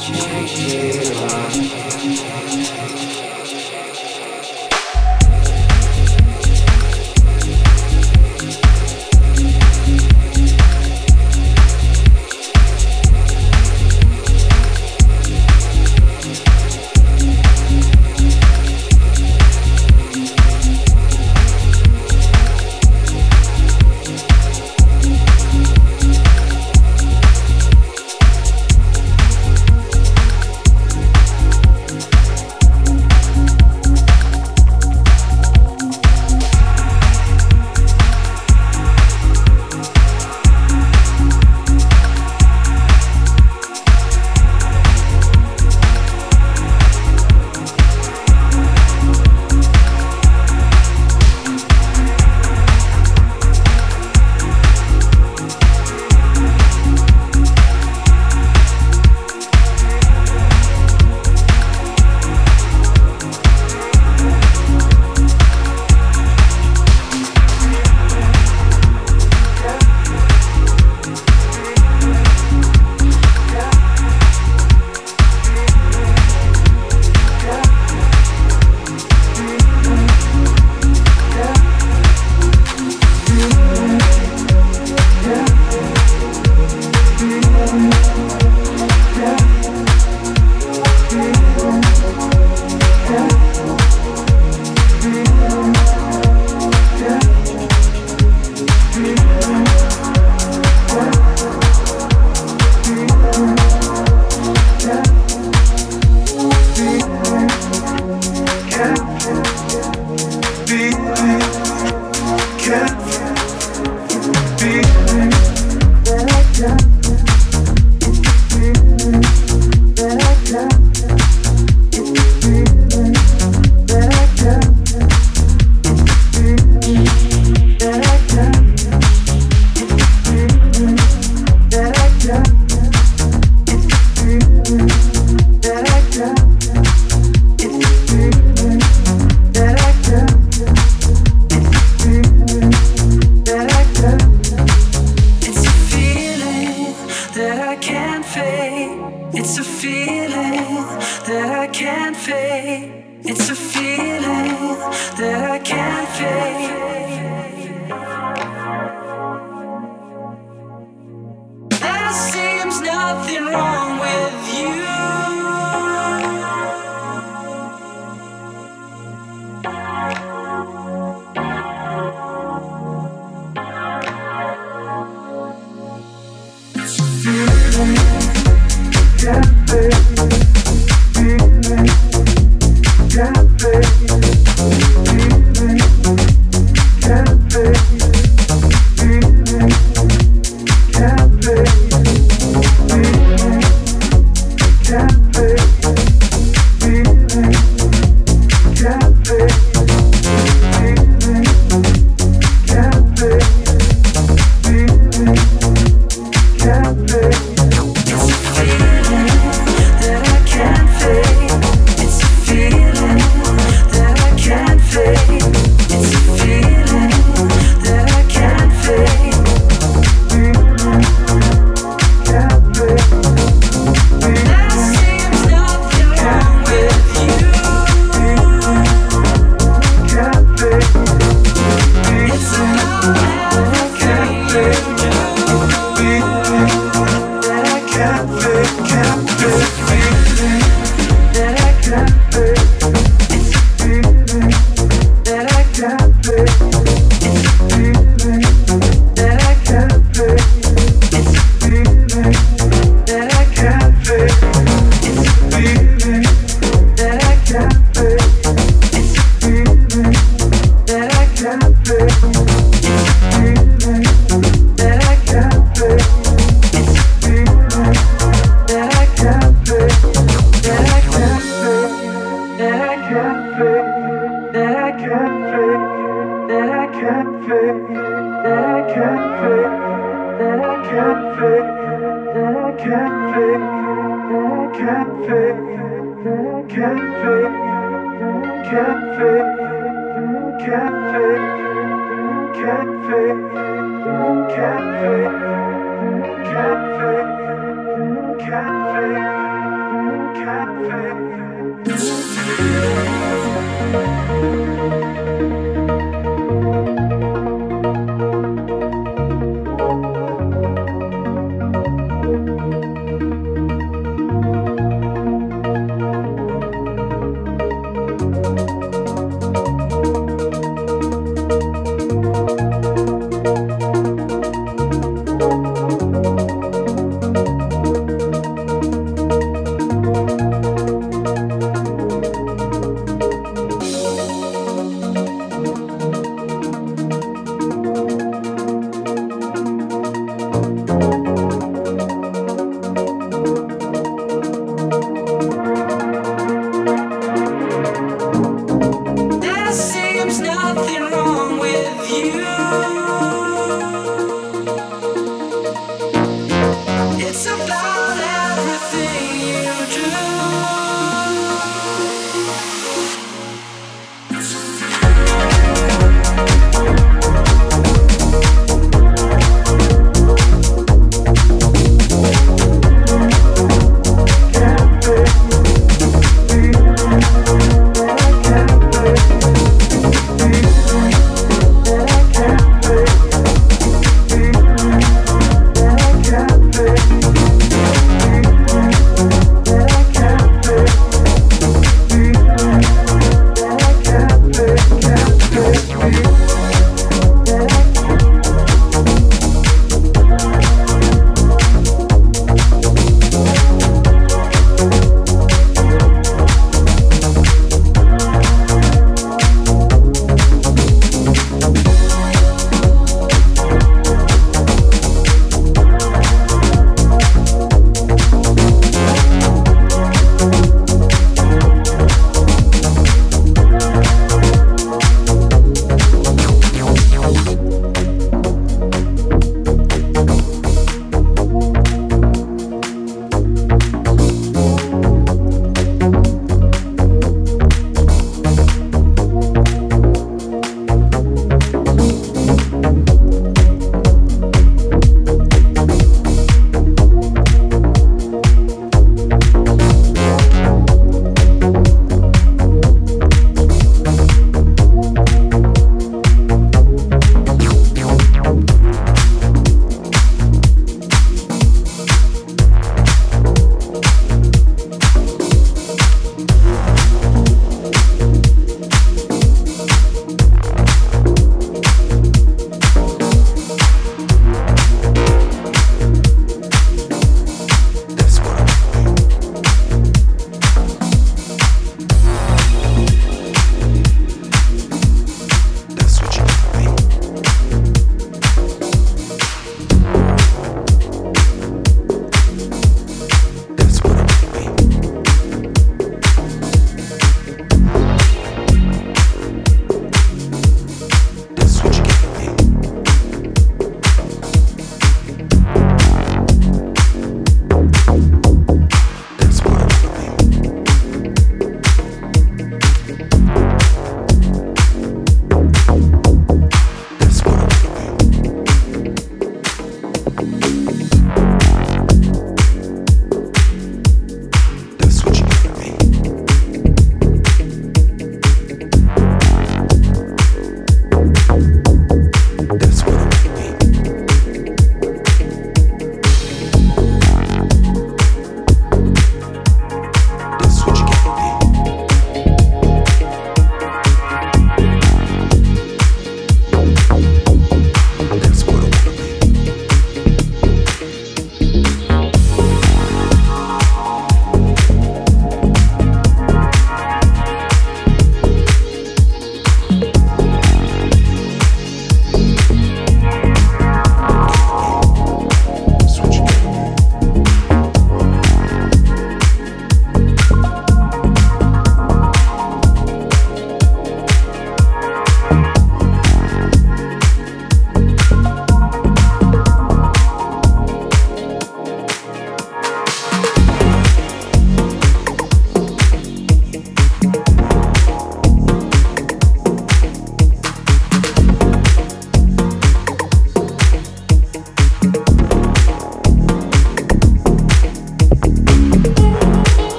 Can't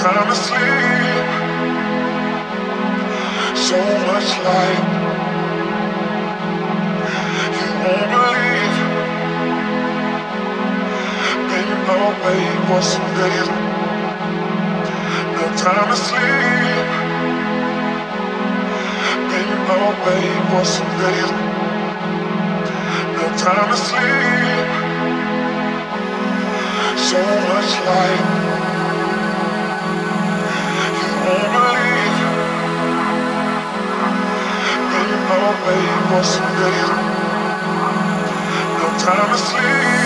time to sleep. So much light. You won't believe. Been away for some days. No time to sleep. Been away for some days. No time to sleep. So much light. No time to sleep.